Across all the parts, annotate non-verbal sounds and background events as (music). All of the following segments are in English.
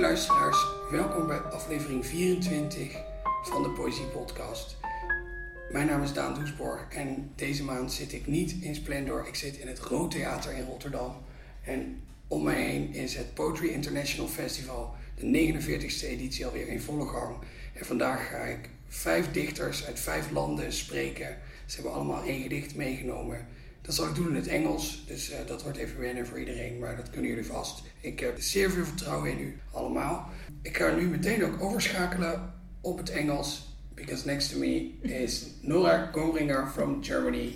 Luisteraars, welkom bij aflevering 24 van de Poëzie Podcast. Mijn naam is Daan Doesborg en deze maand zit ik niet in Splendor, ik zit in het Rood Theater in Rotterdam. En om mij heen is het Poetry International Festival, de 49ste editie alweer in volle gang. En vandaag ga ik vijf dichters uit vijf landen spreken. Ze hebben allemaal één gedicht meegenomen. Dat zal ik doen in het Engels, dus uh, dat wordt even wennen voor iedereen, maar dat kunnen jullie vast. Ik heb zeer veel vertrouwen in u allemaal. Ik ga nu meteen ook overschakelen op het Engels, because next to me is Nora Goringer from Germany.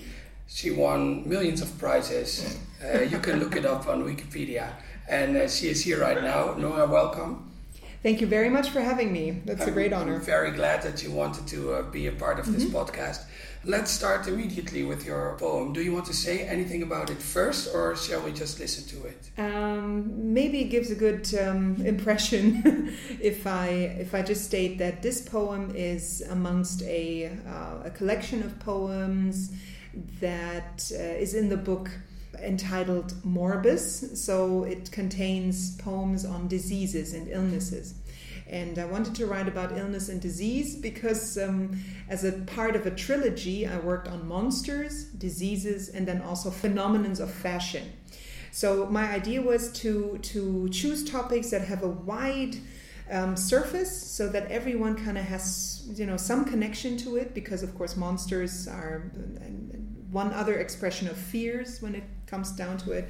She won millions of prizes. Uh, you can look it up on Wikipedia. And uh, she is here right now. Nora, welcome. Thank you very much for having me. That's I'm, a great honor. I'm very glad that you wanted to uh, be a part of this Mm-hmm. podcast. Let's start immediately with your poem. Do you want to say anything about it first, or shall we just listen to it? Um, maybe it gives a good um, impression (laughs) if I if I just state that this poem is amongst a uh, a collection of poems that uh, is in the book entitled Morbus. So it contains poems on diseases and illnesses. And I wanted to write about illness and disease because, um, as a part of a trilogy, I worked on monsters, diseases, and then also phenomenons of fashion. So my idea was to to choose topics that have a wide um, surface, so that everyone kind of has you know some connection to it. Because of course, monsters are one other expression of fears when it comes down to it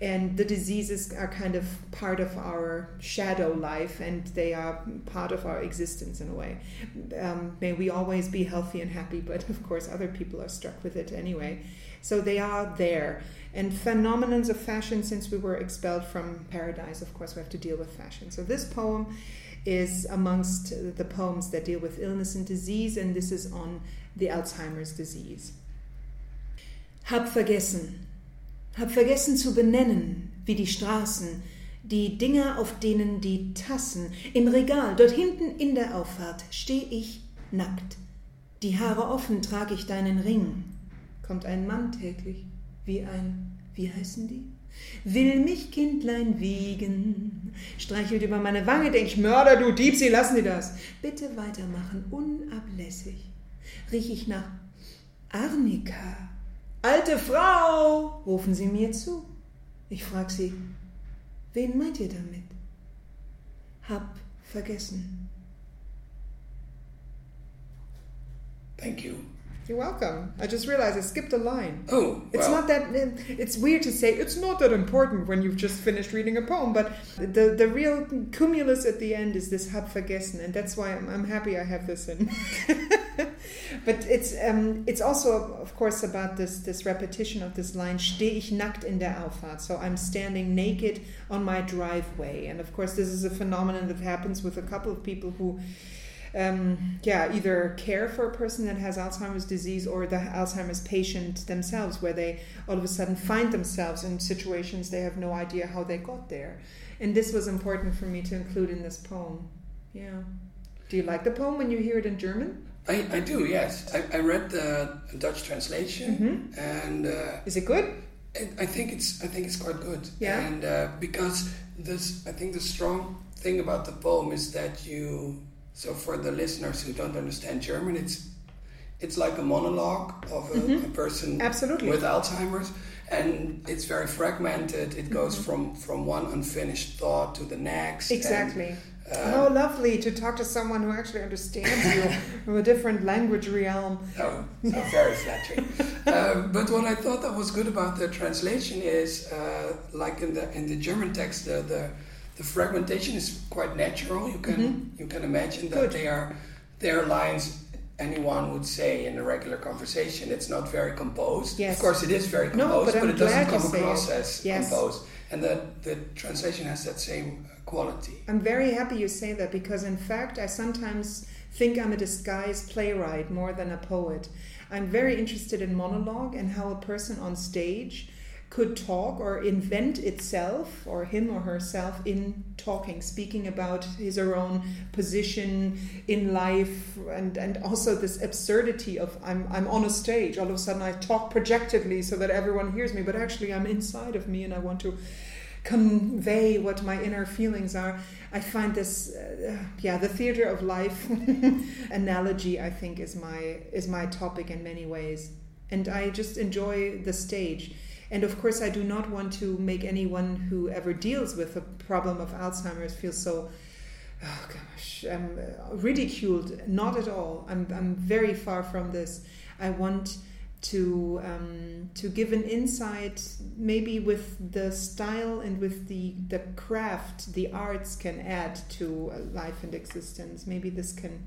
and the diseases are kind of part of our shadow life and they are part of our existence in a way. Um, may we always be healthy and happy but of course other people are struck with it anyway. So they are there. And phenomenons of fashion since we were expelled from paradise of course we have to deal with fashion. So this poem is amongst the poems that deal with illness and disease and this is on the alzheimer's disease. Hab vergessen hab vergessen zu benennen, wie die Straßen, die Dinger, auf denen die Tassen, im Regal, dort hinten in der Auffahrt, steh ich nackt. Die Haare offen trag ich deinen Ring. Kommt ein Mann täglich, wie ein, wie heißen die? Will mich Kindlein wiegen, streichelt über meine Wange, denk ich, Mörder, du Dieb, sie lassen dir das. Bitte weitermachen, unablässig. Riech ich nach Arnika. Alte Frau, rufen Sie mir zu. Ich frag Sie, wen meint ihr damit? Hab vergessen. Thank you. You're welcome. I just realized I skipped a line. Oh, well. It's not that it's weird to say it's not that important when you've just finished reading a poem, but the the real cumulus at the end is this hab vergessen, and that's why I'm, I'm happy I have this in. (laughs) but it's um, it's also of course about this this repetition of this line steh ich nackt in der Auffahrt so I'm standing naked on my driveway and of course this is a phenomenon that happens with a couple of people who um, yeah, either care for a person that has Alzheimer's disease or the Alzheimer's patient themselves, where they all of a sudden find themselves in situations they have no idea how they got there. And this was important for me to include in this poem. Yeah. Do you like the poem when you hear it in German? I, I do, yes. I, I read the Dutch translation, and uh, Is it good? I I think it's I think it's quite good. Yeah. And uh, because this, I think the strong thing about the poem is that you. So for the listeners who don't understand German, it's it's like a monologue of a, a person Mm-hmm. Absolutely. with Alzheimer's, and it's very fragmented. It goes from from one unfinished thought to the next. and, Exactly. uh, How lovely to talk to someone who actually understands you (laughs) from a different language realm. Oh, so very flattering. um, (laughs) but what I thought that was good about the translation is, uh, like in the in the German text, the the, the fragmentation is quite natural. You can mm-hmm. you can imagine that Good. they are they are lines anyone would say in a regular conversation. It's not very composed. Yes. Of course, it is very No, composed, but it doesn't come across it. as Yes. composed. And the the translation has that same quality. I'm very happy you say that because, in fact, I sometimes think I'm a disguised playwright more than a poet. I'm very interested in monologue and how a person on stage could talk or invent itself or him or herself in talking, speaking about his or her own position in life, and, and also this absurdity of I'm, I'm on a stage, all of a sudden I talk projectively so that everyone hears me, but actually I'm inside of me and I want to convey what my inner feelings are. I find this, uh, yeah, the theater of life (laughs) analogy. I think is my is my topic in many ways, and I just enjoy the stage. And of course, I do not want to make anyone who ever deals with a problem of Alzheimer's feel so oh gosh, um, ridiculed. Not at all. I'm, I'm very far from this. I want to um, to give an insight, maybe with the style and with the the craft, the arts can add to life and existence. Maybe this can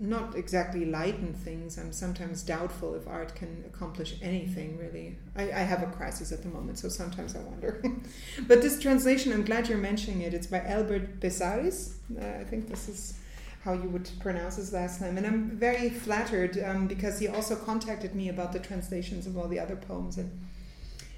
not exactly lighten things. I'm sometimes doubtful if art can accomplish anything really. I, I have a crisis at the moment, so sometimes I wonder. (laughs) but this translation, I'm glad you're mentioning it. It's by Albert Besares. Uh, I think this is how you would pronounce his last name. And I'm very flattered um, because he also contacted me about the translations of all the other poems. And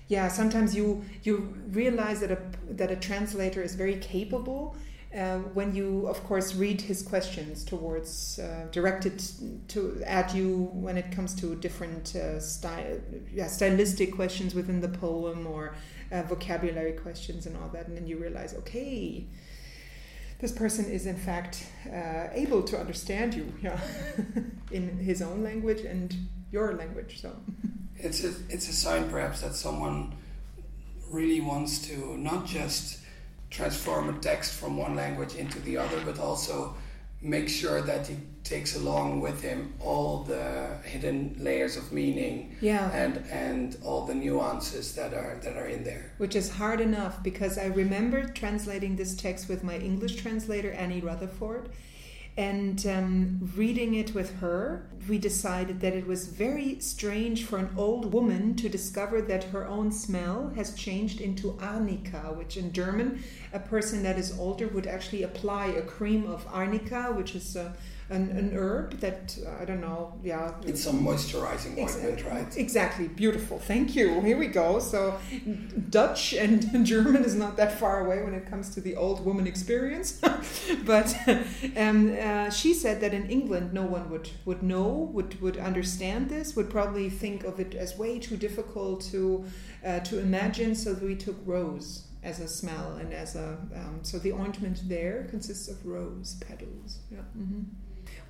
yeah, sometimes you you realize that a that a translator is very capable uh, when you, of course, read his questions towards uh, directed to at you when it comes to different uh, style, yeah, stylistic questions within the poem or uh, vocabulary questions and all that, and then you realize, okay, this person is in fact uh, able to understand you, yeah, (laughs) in his own language and your language. So it's a it's a sign, perhaps, that someone really wants to not just transform a text from one language into the other, but also make sure that he takes along with him all the hidden layers of meaning yeah. and and all the nuances that are that are in there which is hard enough because i remember translating this text with my english translator annie rutherford and um, reading it with her, we decided that it was very strange for an old woman to discover that her own smell has changed into arnica, which in German, a person that is older would actually apply a cream of arnica, which is a an, an herb that I don't know. Yeah, it's some moisturizing ointment, right? Exactly. Beautiful. Thank you. Here we go. So Dutch and (laughs) German is not that far away when it comes to the old woman experience. (laughs) but um, uh, she said that in England, no one would would know, would would understand this, would probably think of it as way too difficult to uh, to imagine. So we took rose as a smell and as a um, so the ointment there consists of rose petals. Yeah. Mm-hmm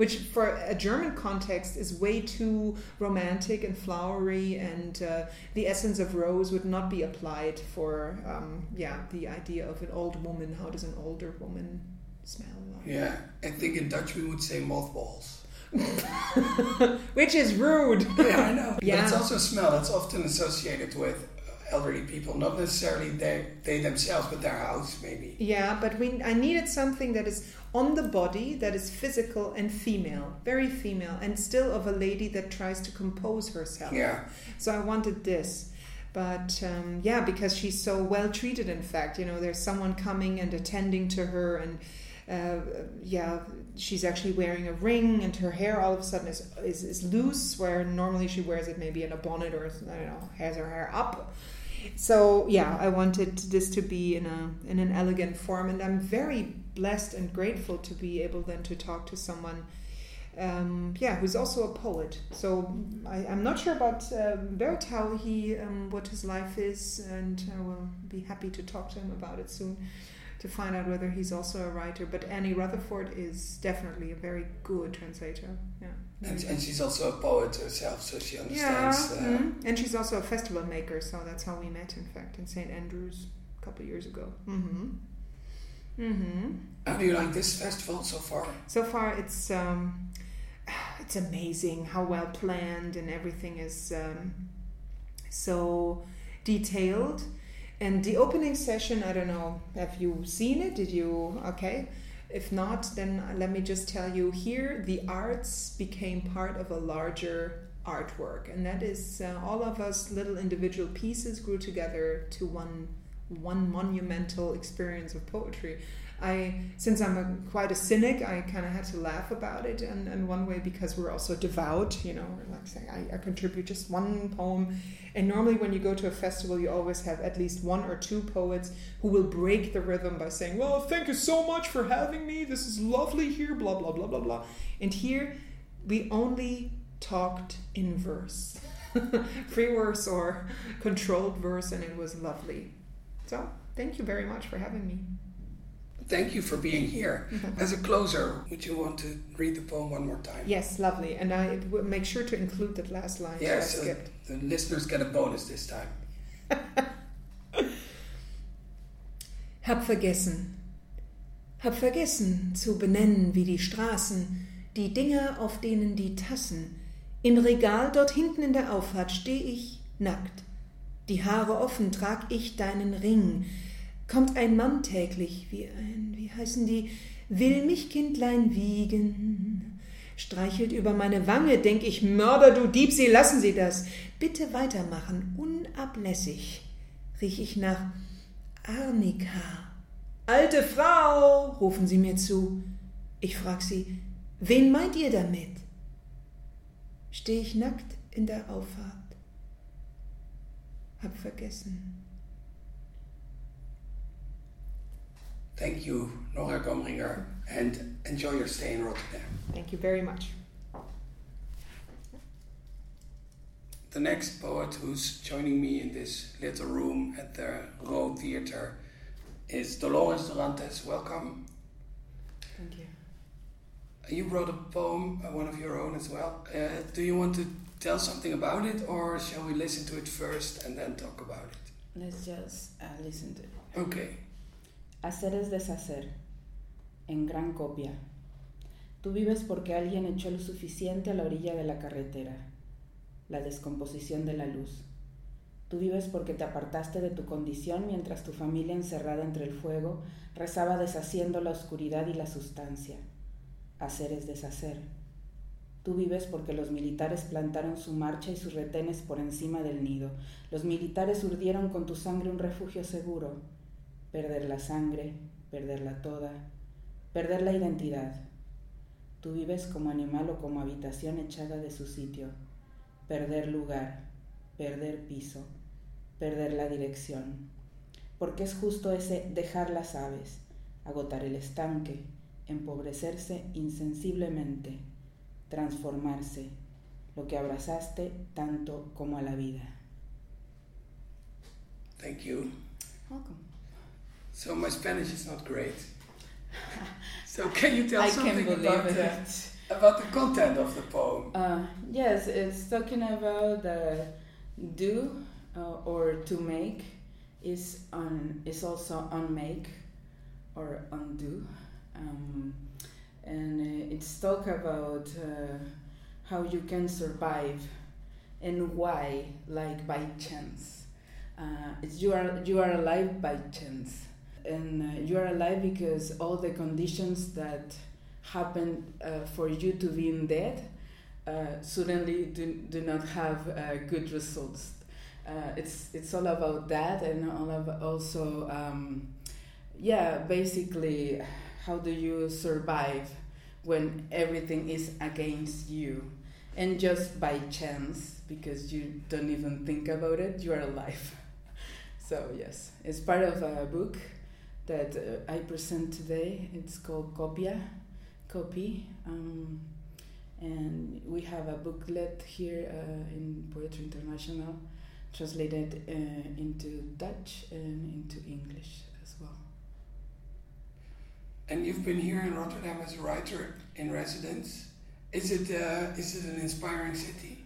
which for a German context is way too romantic and flowery, and uh, the essence of rose would not be applied for, um, yeah, the idea of an old woman. How does an older woman smell? Like? Yeah, I think in Dutch we would say mothballs. (laughs) which is rude. yeah, I know. Yeah. But it's also a smell that's often associated with elderly people, not necessarily they, they themselves, but their house maybe. Yeah, but we I needed something that is on the body that is physical and female, very female, and still of a lady that tries to compose herself. Yeah. So I wanted this. But um, yeah, because she's so well treated, in fact, you know, there's someone coming and attending to her, and uh, yeah, she's actually wearing a ring, and her hair all of a sudden is, is, is loose, where normally she wears it maybe in a bonnet or, I don't know, has her hair up so yeah i wanted this to be in a in an elegant form and i'm very blessed and grateful to be able then to talk to someone um, yeah, who's also a poet. So I, am not sure about uh, Bert how he um, what his life is, and I will be happy to talk to him about it soon to find out whether he's also a writer. But Annie Rutherford is definitely a very good translator. Yeah, and, and she's also a poet herself, so she understands. Yeah, uh, mm-hmm. and she's also a festival maker. So that's how we met, in fact, in St Andrews a couple of years ago. Mm-hmm. Mm-hmm. How do you like this festival so far? So far, it's um, (sighs) it's amazing how well planned and everything is um, so detailed. And the opening session, I don't know, have you seen it? Did you? Okay. If not, then let me just tell you here the arts became part of a larger artwork, and that is uh, all of us little individual pieces grew together to one one monumental experience of poetry. I, since I'm a, quite a cynic, I kind of had to laugh about it, and, and one way because we're also devout, you know, like saying I, I contribute just one poem. And normally, when you go to a festival, you always have at least one or two poets who will break the rhythm by saying, Well, thank you so much for having me. This is lovely here, blah, blah, blah, blah, blah. And here, we only talked in verse (laughs) free verse or controlled verse, and it was lovely. So Thank you very much for having me. Thank you for being here. As a closer, would you want to read the poem one more time? Yes, lovely. And I will make sure to include that last line Yes, that I so skipped. the listeners get a bonus this time. (laughs) Hab vergessen. Hab vergessen zu benennen wie die Straßen, die Dinger, auf denen die Tassen. Im Regal dort hinten in der Auffahrt steh ich nackt. Die Haare offen trag ich deinen Ring. Kommt ein Mann täglich wie ein, wie heißen die, will mich Kindlein wiegen. Streichelt über meine Wange, denk ich, Mörder, du Dieb, Sie lassen Sie das. Bitte weitermachen, unablässig. Riech ich nach Arnika. Alte Frau, rufen sie mir zu. Ich frag sie, wen meint ihr damit? Steh ich nackt in der Auffahrt. Hab vergessen. Thank you, Nora Gomringer, and enjoy your stay in Rotterdam. Thank you very much. The next poet who's joining me in this little room at the Rood Theater is Dolores Dorantes. Welcome. Thank you. You wrote a poem, one of your own as well. Uh, do you want to tell something about it, or shall we listen to it first and then talk about it? Let's just uh, listen to it. Okay. Hacer es deshacer, en gran copia. Tú vives porque alguien echó lo suficiente a la orilla de la carretera, la descomposición de la luz. Tú vives porque te apartaste de tu condición mientras tu familia encerrada entre el fuego rezaba deshaciendo la oscuridad y la sustancia. Hacer es deshacer. Tú vives porque los militares plantaron su marcha y sus retenes por encima del nido. Los militares urdieron con tu sangre un refugio seguro. Perder la sangre, perderla toda, perder la identidad. Tú vives como animal o como habitación echada de su sitio. Perder lugar, perder piso, perder la dirección. Porque es justo ese dejar las aves, agotar el estanque, empobrecerse insensiblemente, transformarse, lo que abrazaste tanto como a la vida. Thank you. Welcome. So my Spanish is not great. (laughs) So can you tell I something about the, about the content of the poem? Uh, yes, it's talking about the do uh, or to make is on is also unmake or undo, um, and uh, it's talk about uh, how you can survive and why, like by chance. Uh, it's you are you are alive by chance, and uh, you are alive because all the conditions that happen uh, for you to be in uh, suddenly do, do not have uh, good results. Uh, it's it's all about that, and all of also um, yeah, basically, how do you survive when everything is against you, and just by chance because you don't even think about it, you are alive. (laughs) so yes, it's part of a book that uh, I present today. It's called Copia, Copy. Um, and we have a booklet here uh, in Poetry International, translated uh, into Dutch and into English as well. And you've been here in Rotterdam as a writer in residence. Is it uh, is it an inspiring city?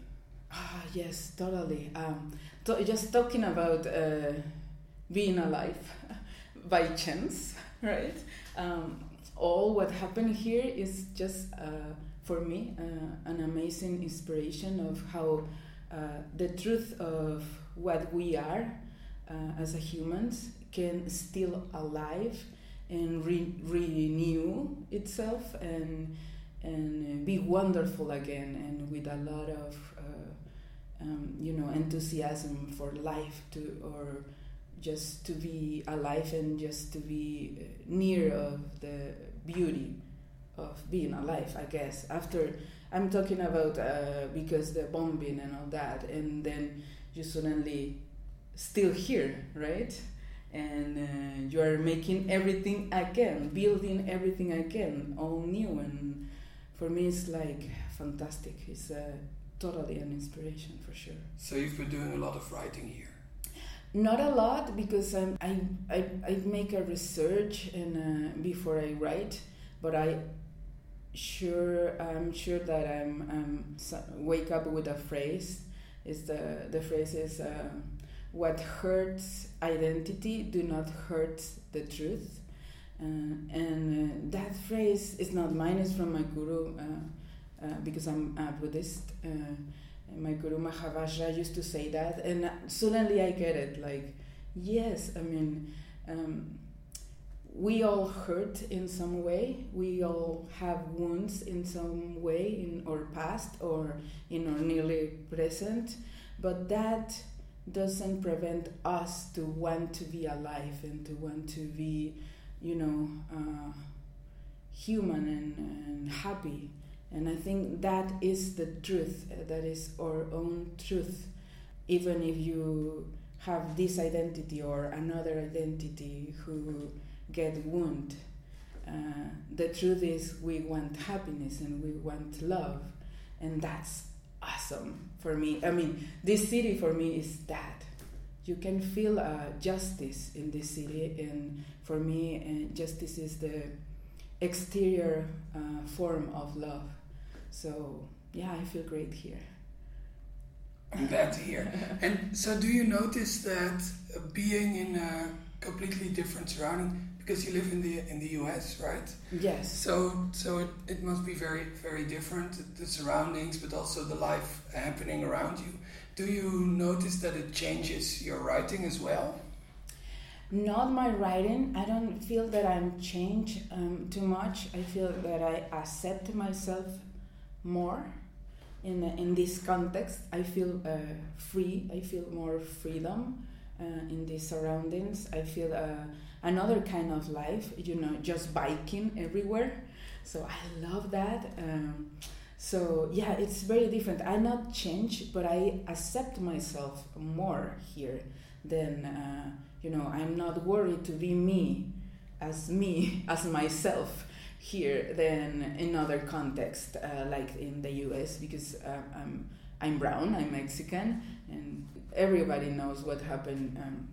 Ah, yes, totally. Um, to- just talking about uh, being alive (laughs) by chance, (laughs) right? Um, all what happened here is just uh, for me uh, an amazing inspiration of how uh, the truth of what we are uh, as humans can still alive and re- renew itself and and be wonderful again and with a lot of uh, um, you know enthusiasm for life to or just to be alive and just to be uh, near of the beauty of being alive i guess. After i'm talking about uh, because the bombing and all that and then you suddenly still here right? And uh, you are making everything again building everything again all new. And for me it's like fantastic. It's uh, totally an inspiration for sure. So you've been doing a lot of writing here. Not a lot because um, I, I I make a research and uh, before I write, but I sure I'm sure that I'm, I'm wake up with a phrase. Is the the phrase is uh, what hurts identity do not hurt the truth, uh, and uh, that phrase is not mine. It's from my guru uh, uh, because I'm a Buddhist my guru Mahavajra used to say that, and suddenly I get it. Like, yes, I mean, um, we all hurt in some way. We all have wounds in some way in our past or in our nearly present, but that doesn't prevent us to want to be alive and to want to be, you know, uh, human and, and happy. And I think that is the truth, uh, that is our own truth. Even if you have this identity or another identity who get wounded, uh, the truth is we want happiness and we want love. And that's awesome for me. I mean, this city for me is that. You can feel uh, justice in this city, and for me, uh, justice is the exterior uh, form of love. So yeah, I feel great here. I'm glad to hear. and so, do you notice that being in a completely different surrounding because you live in the in the US, right? Yes. So so it, it must be very very different the surroundings, but also the life happening around you. Do you notice that it changes your writing as well? Not my writing. I don't feel that I'm changed um, too much. I feel that I accept myself more in, in this context. I feel uh, free, I feel more freedom uh, in these surroundings. I feel uh, another kind of life, you know, just biking everywhere. So I love that. Um, so yeah, it's very different. I not change, but I accept myself more here than uh, you know. I'm not worried to be me as me (laughs) as myself here than in other context uh, like in the U.S. Because uh, I'm I'm brown, I'm Mexican, and everybody knows what happened um,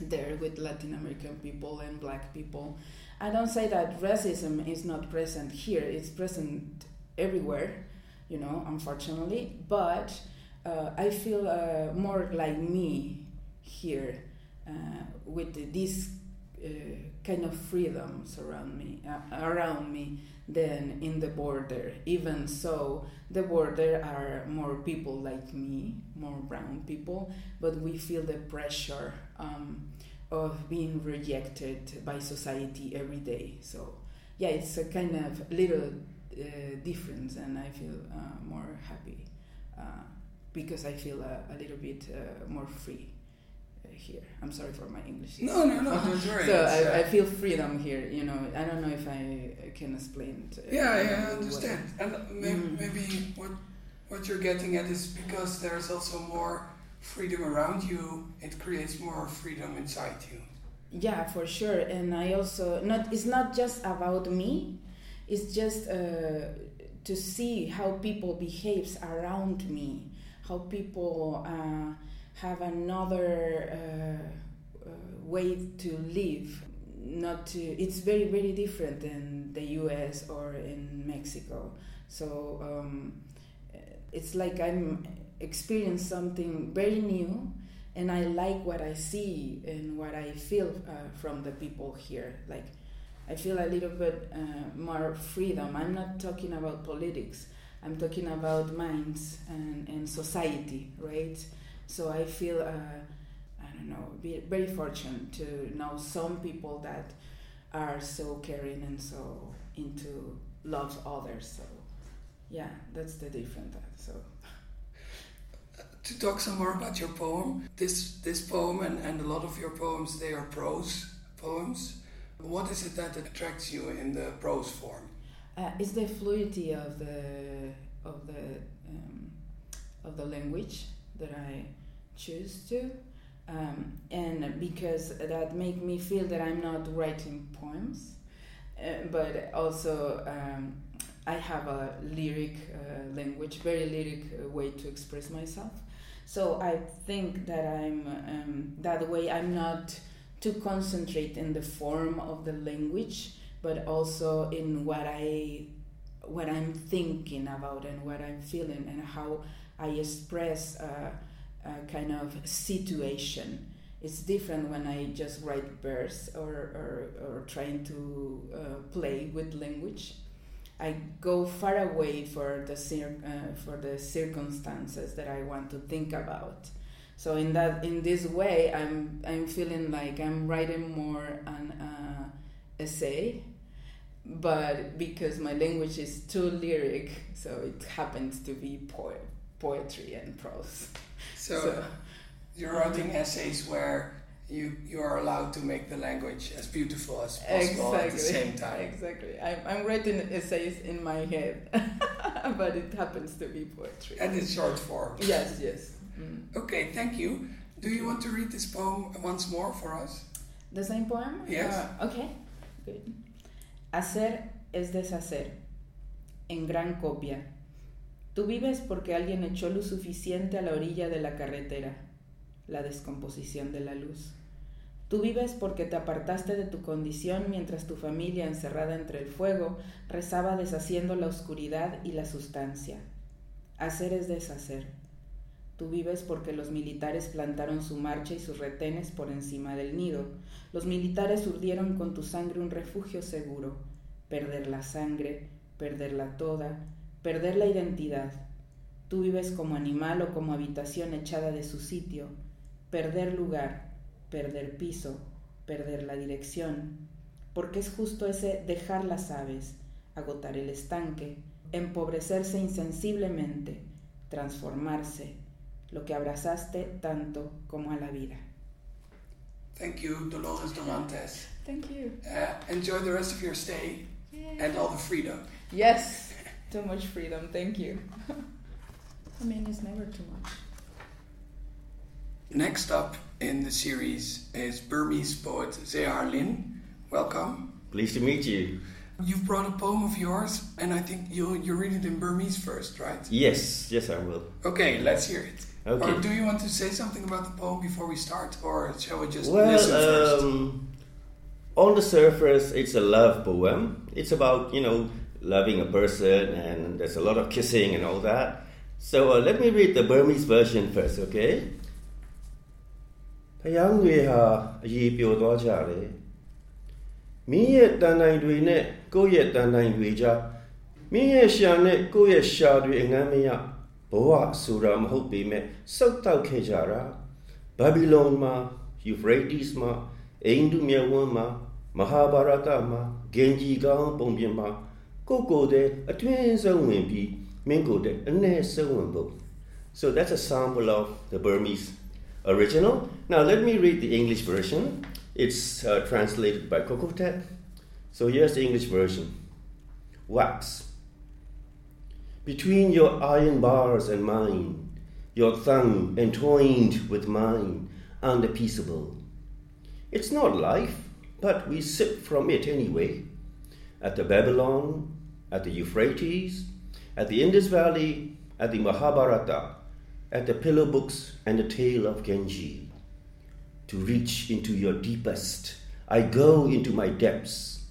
there with Latin American people and Black people. I don't say that racism is not present here; it's present everywhere, you know, unfortunately. But uh, I feel uh, more like me here with this uh, kind of freedoms around me uh, around me than in the border. Even so the border are more people like me more brown people but we feel the pressure um, of being rejected by society every day. So yeah it's a kind of little uh, difference and i feel uh, more happy uh, because i feel a, a little bit uh, more free here. I'm sorry for my English. No, no, no, don't worry. so I, I, feel freedom here. You know, I don't know if I can explain. To, yeah, yeah, I understand. And maybe, mm. maybe what what you're getting at is because there's also more freedom around you. It creates more freedom inside you. Yeah, for sure. And I also not. It's not just about me. It's just uh, to see how people behaves around me, how people. Uh, have another uh, uh, way to live not to it's very very different than the us or in mexico. So um, it's like i'm experiencing something very new and i like what i see and what i feel uh, from the people here. Like i feel a little bit uh, more freedom. I'm not talking about politics. I'm talking about minds and, and society right so I feel, uh, I don't know, very fortunate to know some people that are so caring and so into love others. So yeah, that's the difference. So to talk some more about your poem, this this poem and, and a lot of your poems they are prose poems. What is it that attracts you in the prose form? Uh, it's the fluidity of the of the um, of the language that I choose to. Um, and because that make me feel that I'm not writing poems, uh, but also um, I have a lyric uh, language, very lyric uh, way to express myself, So I think that I'm um, that way. I'm not to concentrate in the form of the language, but also in what I what I'm thinking about and what I'm feeling and how I express a, a kind of situation. It's different when I just write verse or, or, or trying to uh, play with language. I go far away for the cir- uh, for the circumstances that I want to think about. So in that in this way, I'm I'm feeling like I'm writing more an uh, essay, but because my language is too lyric, so it happens to be po- poetry and prose. So, So- you're writing essays where you you are allowed to make the language as beautiful as possible at the same time. Exactly. I'm, I'm writing essays in my head, (laughs) but it happens to be poetry. And it's short form. Yes, yes. Mm. Okay, thank you. Do you want to read this poem once more for us? The same poem? Yes. Uh, okay, good. Hacer es deshacer, en gran copia. Tú vives porque alguien echó luz suficiente a la orilla de la carretera, la descomposición de la luz. Tú vives porque te apartaste de tu condición mientras tu familia, encerrada entre el fuego, rezaba deshaciendo la oscuridad y la sustancia. Hacer es deshacer. Tú vives porque los militares plantaron su marcha y sus retenes por encima del nido. Los militares urdieron con tu sangre un refugio seguro. Perder la sangre, perderla toda, perder la identidad. Tú vives como animal o como habitación echada de su sitio. Perder lugar, perder piso, perder la dirección. Porque es justo ese dejar las aves, agotar el estanque, empobrecerse insensiblemente, transformarse, lo que abrazaste tanto como a la vida. Thank you, Dolores Dorantes. Thank you. Uh, enjoy the rest of your stay and all the freedom. Yes, too much freedom. Thank you. I mean, it's never too much. Next up in the series is Burmese poet Zeyar Lynn. Welcome. Pleased to meet you. You've brought a poem of yours, and I think you you read it in Burmese first, right? Yes, yes, I will. Okay, let's hear it. Okay. Or do you want to say something about the poem before we start, or shall we just listen first? um, on the surface, it's a love poem. It's about, you know, loving a person, and there's a lot of kissing and all that. So uh, let me read the Burmese version first, okay? ဖယားငွေဟာအရေးပျော်သွားကြတယ်။မင်းရဲ့တန်တိုင်တွေနဲ့ကိုယ့်ရဲ့တန်တိုင်တွေကြားမင်းရဲ့ရှာနဲ့ကိုယ့်ရဲ့ရှာတွေအငမ်းမရဘဝဆိုတာမဟုတ်ပေမဲ့စုပ်တောက်ခဲ့ကြတာ။ဘာဘီလုံမှာယူဖရေးတီးစ်မှာအိန္ဒုမြဝန်းမှာမဟာဗာရတမှာဂင်ဂျီကောင်းပုံပြင်မှာ ကိုကိုတဲ့အထွင်းဆုံးဝင်ပြီးမင်းကိုတဲ့အနည်းဆုံးဝင်ဖို့ so that's a sample of the Burmese original. Now let me read the English version. It's uh, translated by Ko Ko Thett so here's the English version. Wax. Between your iron bars and mine your thumb entwined with mine unappeasable it's not life but we sip from it anyway. At the Babylon at the Euphrates, at the Indus Valley, at the Mahabharata, at the pillow books and the tale of Genji. To reach into your deepest, I go into my depths.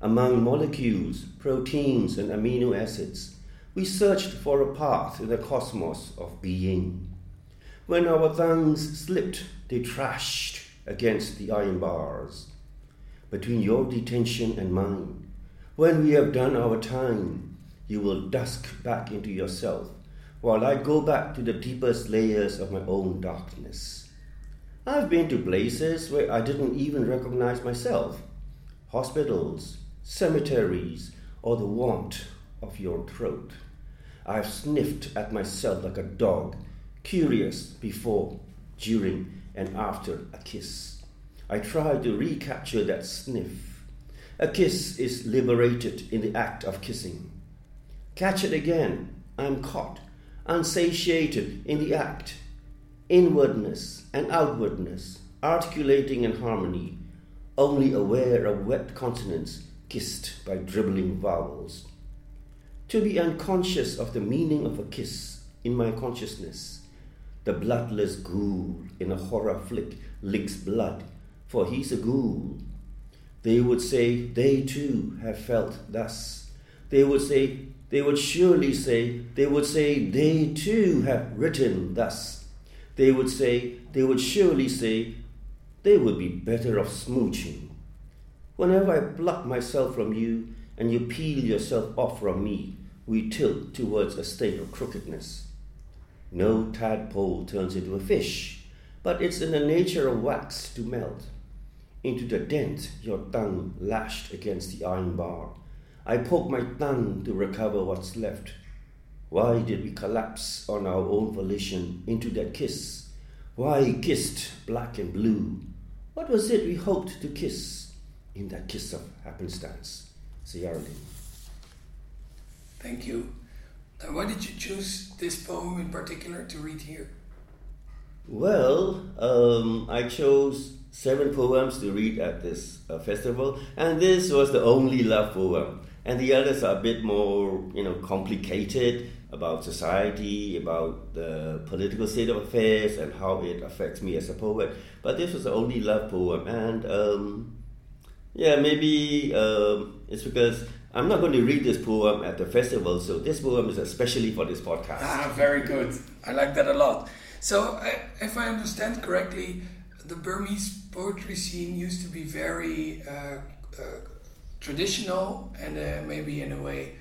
Among molecules, proteins, and amino acids, we searched for a path in the cosmos of being. When our thumbs slipped, they trashed against the iron bars. Between your detention and mine, when we have done our time, you will dusk back into yourself while I go back to the deepest layers of my own darkness. I've been to places where I didn't even recognize myself hospitals, cemeteries, or the warmth of your throat. I've sniffed at myself like a dog, curious before, during, and after a kiss. I try to recapture that sniff. A kiss is liberated in the act of kissing. Catch it again. I'm caught, unsatiated in the act. Inwardness and outwardness, articulating in harmony, only aware of wet consonants kissed by dribbling vowels. To be unconscious of the meaning of a kiss in my consciousness, the bloodless ghoul in a horror flick licks blood, for he's a ghoul. They would say they too have felt thus. They would say, they would surely say, they would say they too have written thus. They would say, they would surely say, they would be better off smooching. Whenever I pluck myself from you and you peel yourself off from me, we tilt towards a state of crookedness. No tadpole turns into a fish, but it's in the nature of wax to melt. Into the dent your tongue lashed against the iron bar. I poke my tongue to recover what's left. Why did we collapse on our own volition into that kiss? Why kissed black and blue? What was it we hoped to kiss in that kiss of happenstance? Sierra Thank you. Uh, why did you choose this poem in particular to read here? Well, um, I chose seven poems to read at this uh, festival, and this was the only love poem. And the others are a bit more, you know, complicated about society, about the political state of affairs, and how it affects me as a poet. But this was the only love poem, and um, yeah, maybe um, it's because I'm not going to read this poem at the festival, so this poem is especially for this podcast. Ah, very good. I like that a lot. So, if I understand correctly, the Burmese poetry scene used to be very uh, uh, traditional and uh, maybe in a way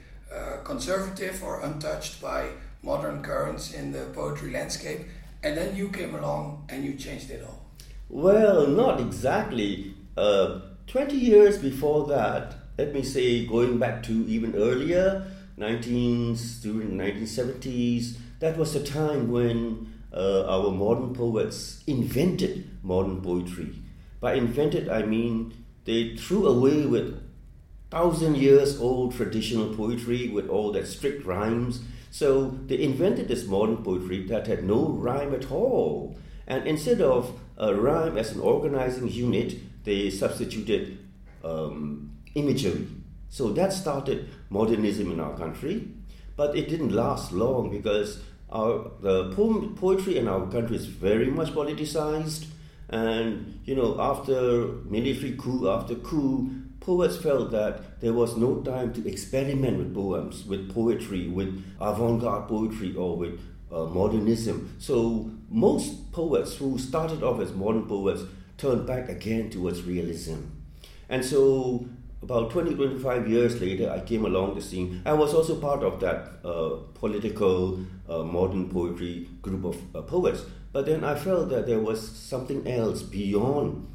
conservative or untouched by modern currents in the poetry landscape. And then you came along and you changed it all. Well, not exactly. Uh, 20 years before that, let me say, going back to even earlier, 19s, during 1970s, that was a time when uh, our modern poets invented modern poetry. By invented, I mean they threw away with thousand years old traditional poetry with all that strict rhymes. So they invented this modern poetry that had no rhyme at all. And instead of a rhyme as an organizing unit, they substituted um, imagery. So that started modernism in our country, but it didn't last long because our the poem, poetry in our country is very much politicized, and you know after military coup after coup, poets felt that there was no time to experiment with poems, with poetry, with avant-garde poetry, or with uh, modernism. So most poets who started off as modern poets turned back again towards realism. And so about 20, 25 years later, I came along the scene. I was also part of that uh, political uh, modern poetry group of uh, poets. But then I felt that there was something else beyond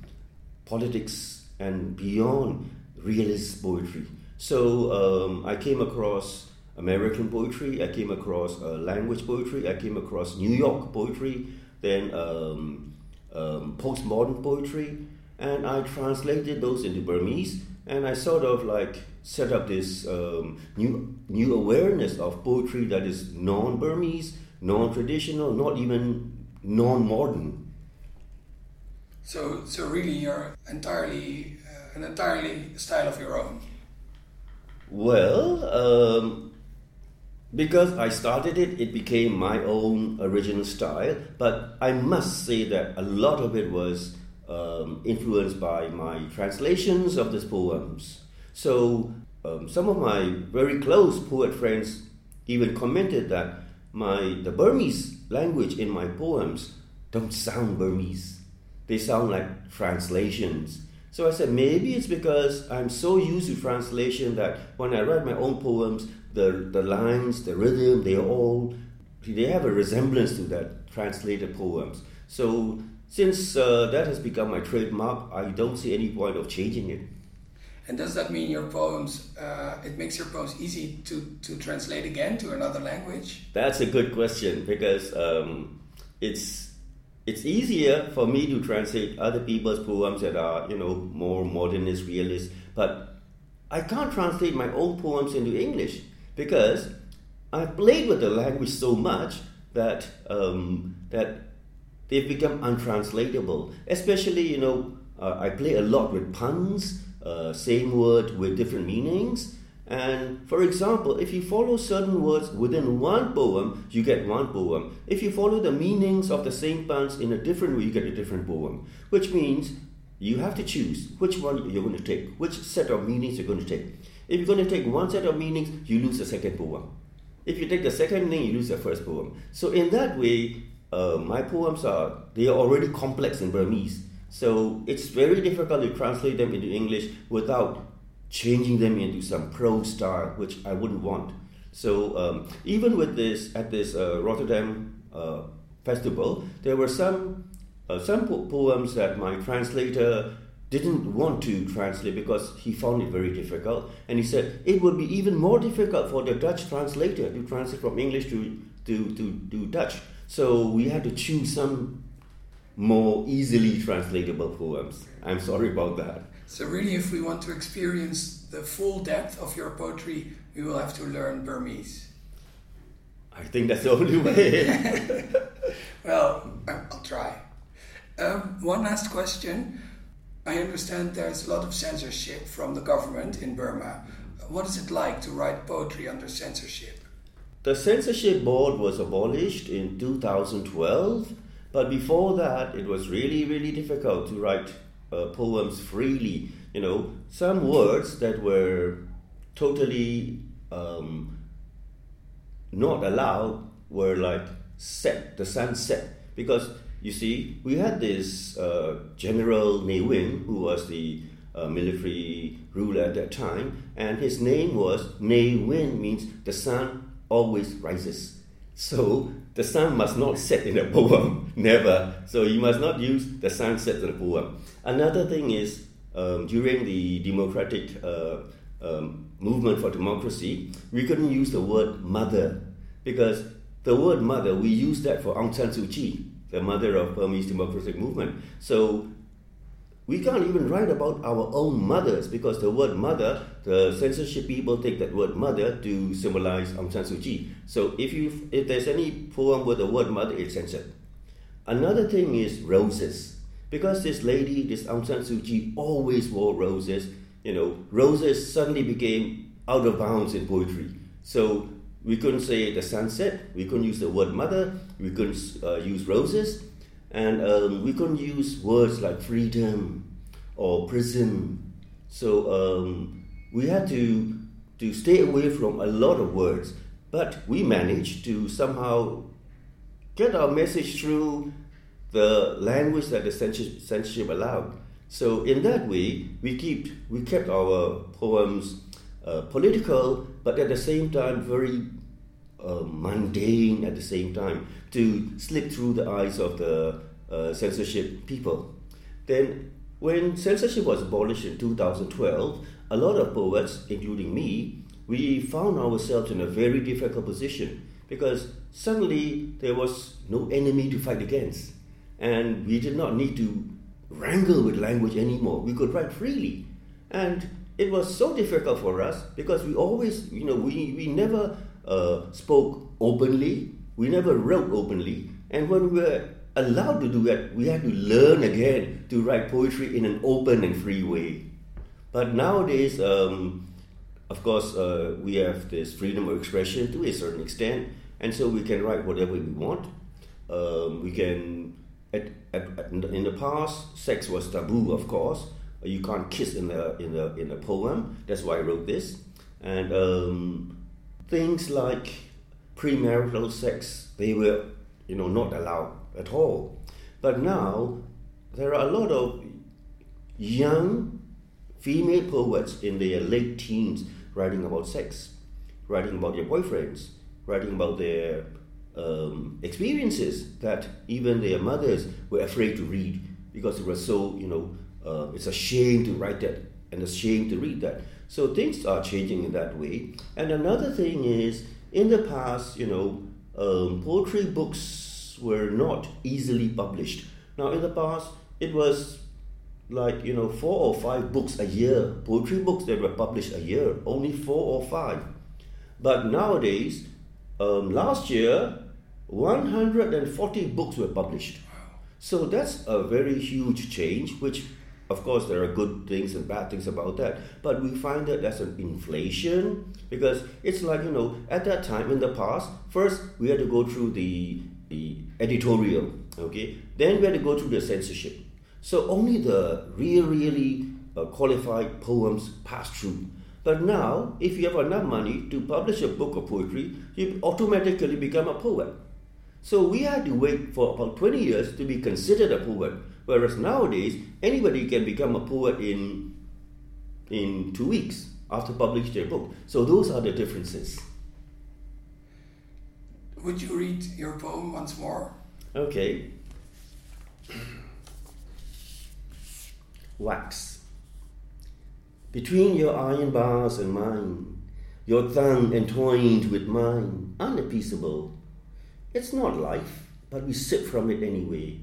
politics and beyond realist poetry. So um, I came across American poetry, I came across uh, language poetry, I came across New York poetry, then um, um, postmodern poetry, and I translated those into Burmese and I sort of like set up this um, new new awareness of poetry that is non-Burmese, non-traditional, not even non-modern. So, so really, you're entirely uh, an entirely style of your own. Well, um, because I started it, it became my own original style. But I must say that a lot of it was um, influenced by my translations of these poems. So um, some of my very close poet friends even commented that my the Burmese language in my poems don't sound Burmese. They sound like translations. So I said maybe it's because I'm so used to translation that when I write my own poems, the the lines, the rhythm, they all they have a resemblance to that translated poems. So since uh, that has become my trademark, I don't see any point of changing it. And does that mean your poems, uh, it makes your poems easy to, to translate again to another language? That's a good question because um, it's, it's easier for me to translate other people's poems that are, you know, more modernist, realist, but I can't translate my own poems into English because I've played with the language so much that, um, that they've become untranslatable. Especially, you know, uh, I play a lot with puns, uh, same word with different meanings, And for example, if you follow certain words within one poem, you get one poem. If you follow the meanings of the same puns in a different way, you get a different poem. Which means you have to choose which one you're going to take, which set of meanings you're going to take. If you're going to take one set of meanings, you lose the second poem. If you take the second meaning, you lose the first poem. So in that way, uh, my poems are they are already complex in Burmese. So it's very difficult to translate them into English without changing them into some prose style, which I wouldn't want. So um, even with this at this uh, Rotterdam uh, festival, there were some uh, some po- poems that my translator didn't want to translate because he found it very difficult, and he said it would be even more difficult for the Dutch translator to translate from English to to, to, to Dutch. So we had to choose some more easily translatable poems. I'm sorry about that. So, really, if we want to experience the full depth of your poetry, we will have to learn Burmese. I think that's the only way. (laughs) well, I'll try. Um, one last question. I understand there's a lot of censorship from the government in Burma. What is it like to write poetry under censorship? The censorship board was abolished in 2012, but before that, it was really, really difficult to write uh, poems freely. You know, some words that were totally um, not allowed were like set, the sunset, because you see, we had this uh, General Ne Win, who was the uh, military ruler at that time, and his name was Ne Win, means the sun always rises. So the sun must not set in a poem, (laughs) never. So you must not use the sun sunset in a poem. Another thing is um, during the democratic uh, um, movement for democracy, we couldn't use the word mother because the word mother we use that for Aung San Suu Kyi the mother of Burmese democratic movement. So we can't even write about our own mothers because the word mother, the censorship people take that word mother to symbolize Aung San Suu Kyi. So if you if there's any poem with the word mother, it's censored. Another thing is roses. Because this lady, this Aung San Suu Kyi, always wore roses, you know, roses suddenly became out of bounds in poetry. So we couldn't say the sunset, we couldn't use the word mother, we couldn't uh, use roses, and um, we couldn't use words like freedom or prison. So um, we had to, to stay away from a lot of words, but we managed to somehow get our message through the language that the censorship allowed. So in that way, we keep we kept our poems uh, political, but at the same time very uh, mundane at the same time to slip through the eyes of the uh, censorship people. Then, when censorship was abolished in 2012, a lot of poets, including me, we found ourselves in a very difficult position because suddenly there was no enemy to fight against, and we did not need to wrangle with language anymore. We could write freely, and it was so difficult for us because we always, you know, we, we never uh, spoke openly, we never wrote openly, and when we were allowed to do that, we had to learn again to write poetry in an open and free way. But nowadays, um, of course, uh, we have this freedom of expression to a certain extent, and so we can write whatever we want. Um, we can, at, at, at, in the past, sex was taboo, of course, you can't kiss in a in a in a poem. That's why I wrote this. And um, things like premarital sex, they were you know not allowed at all. But now there are a lot of young female poets in their late teens writing about sex, writing about their boyfriends, writing about their um, experiences that even their mothers were afraid to read because it was so you know uh, it's a shame to write that and a shame to read that. So things are changing in that way. And another thing is, in the past, you know, um, poetry books were not easily published. Now, in the past, it was like you know four or five books a year, poetry books that were published a year, only four or five. But nowadays, um, last year, 140 books were published. So that's a very huge change, which Of course, there are good things and bad things about that, but we find that there's an inflation because it's like, you know, at that time in the past, first we had to go through the, the editorial, okay? Then we had to go through the censorship. So only the really, really uh, qualified poems pass through. But now, if you have enough money to publish a book of poetry, you automatically become a poet. So we had to wait for about 20 years to be considered a poet. Whereas nowadays, anybody can become a poet in, in two weeks after publishing their book. So those are the differences. Would you read your poem once more? Okay. (clears throat) Wax. Between your iron bars and mine, your tongue entwined with mine, unappeasable. It's not life, but we sip from it anyway.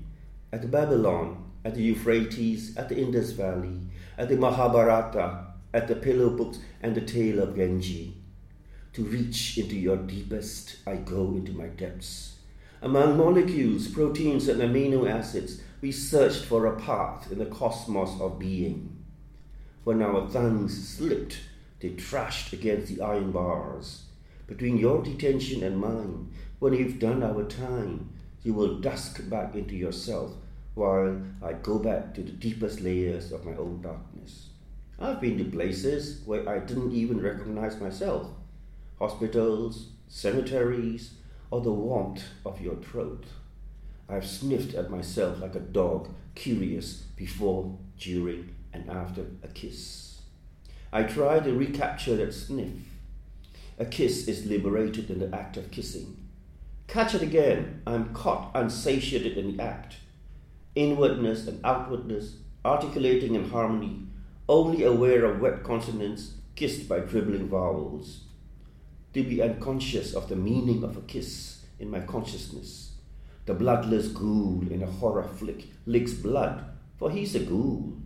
At Babylon, at the Euphrates, at the Indus Valley, at the Mahabharata, at the pillow books and the tale of Genji. To reach into your deepest, I go into my depths. Among molecules, proteins, and amino acids, we searched for a path in the cosmos of being. When our tongues slipped, they trashed against the iron bars. Between your detention and mine, when you've done our time, you will dusk back into yourself while I go back to the deepest layers of my own darkness. I've been to places where I didn't even recognize myself hospitals, cemeteries, or the warmth of your throat. I've sniffed at myself like a dog, curious before, during, and after a kiss. I try to recapture that sniff. A kiss is liberated in the act of kissing. Catch it again. I'm caught, unsatiated in the act. Inwardness and outwardness, articulating in harmony, only aware of wet consonants kissed by dribbling vowels. To be unconscious of the meaning of a kiss in my consciousness. The bloodless ghoul in a horror flick licks blood, for he's a ghoul.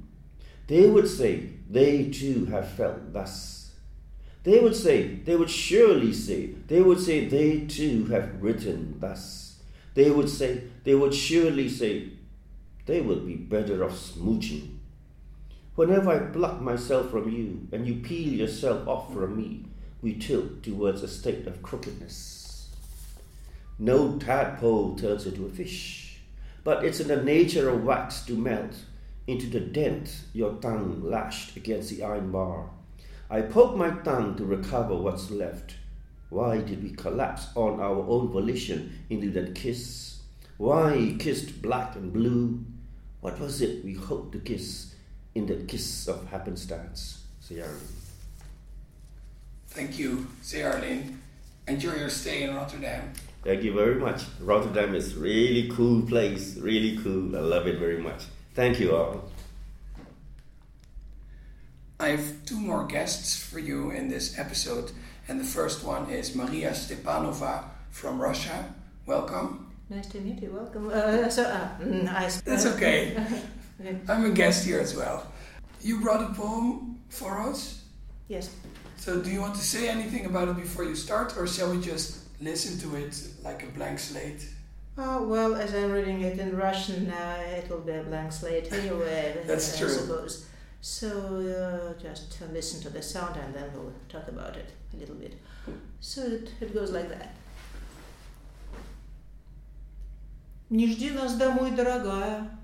They would say they too have felt thus they would say, they would surely say, they would say they too have written thus. They would say, they would surely say, they would be better off smooching. Whenever I pluck myself from you and you peel yourself off from me, we tilt towards a state of crookedness. No tadpole turns into a fish, but it's in the nature of wax to melt into the dent your tongue lashed against the iron bar. I poke my tongue to recover what's left. Why did we collapse on our own volition into that kiss? Why kissed black and blue? What was it we hoped to kiss in that kiss of happenstance? Arlene. Thank you, Arlene. Enjoy your stay in Rotterdam. Thank you very much. Rotterdam is really cool place, really cool. I love it very much. Thank you all. I have two more guests for you in this episode, and the first one is Maria Stepanova from Russia. Welcome. Nice to meet you. Welcome. Uh, so, uh, mm, I, That's okay. (laughs) I'm a guest here as well. You brought a poem for us? Yes. So, do you want to say anything about it before you start, or shall we just listen to it like a blank slate? Oh, well, as I'm reading it in Russian, uh, it will be a blank slate anyway. (laughs) That's I true. suppose. So uh, just listen to the sound and then we'll talk about it a little bit. So it, it goes like that. Не жди нас домой, дорогая,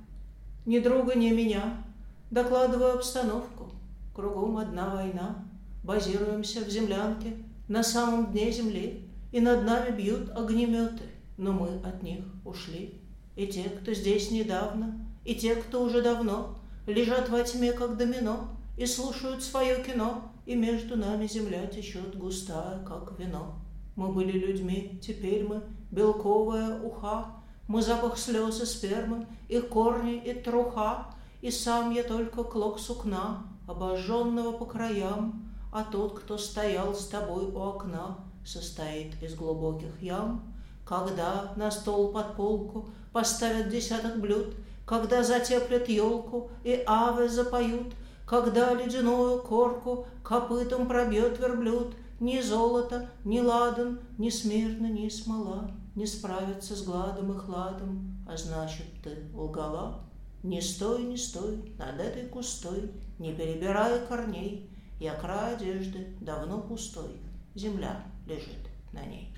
ни друга, ни меня. Докладываю обстановку. Кругом одна война. Базируемся в землянке на самом дне земли, и над нами бьют огнеметы, но мы от них ушли. И те, кто здесь недавно, и те, кто уже давно, лежат во тьме, как домино, и слушают свое кино, и между нами земля течет густая, как вино. Мы были людьми, теперь мы белковая уха, мы запах слез и спермы, и корни, и труха, и сам я только клок сукна, обожженного по краям, а тот, кто стоял с тобой у окна, состоит из глубоких ям. Когда на стол под полку поставят десяток блюд — когда затеплят елку и авы запоют, когда ледяную корку копытом пробьет верблюд, ни золото, ни ладан, ни смирно, ни смола не справятся с гладом и хладом, а значит, ты лгала. Не стой, не стой над этой кустой, Не перебирая корней, Я край одежды давно пустой, Земля лежит на ней.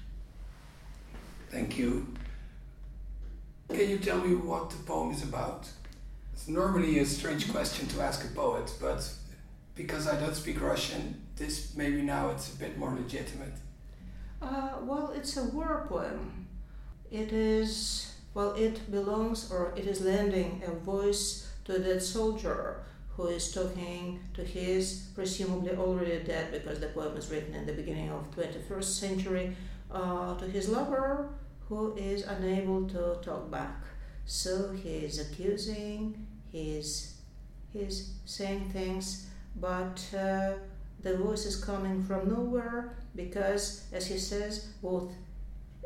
Thank you. Can you tell me what the poem is about? It's normally a strange question to ask a poet, but because I don't speak Russian, this maybe now it's a bit more legitimate. Uh, well, it's a war poem. It is, well, it belongs or it is lending a voice to that soldier who is talking to his presumably already dead because the poem is written in the beginning of 21st century uh, to his lover who is unable to talk back. So he is accusing, he is, he is saying things, but uh, the voice is coming from nowhere because, as he says, both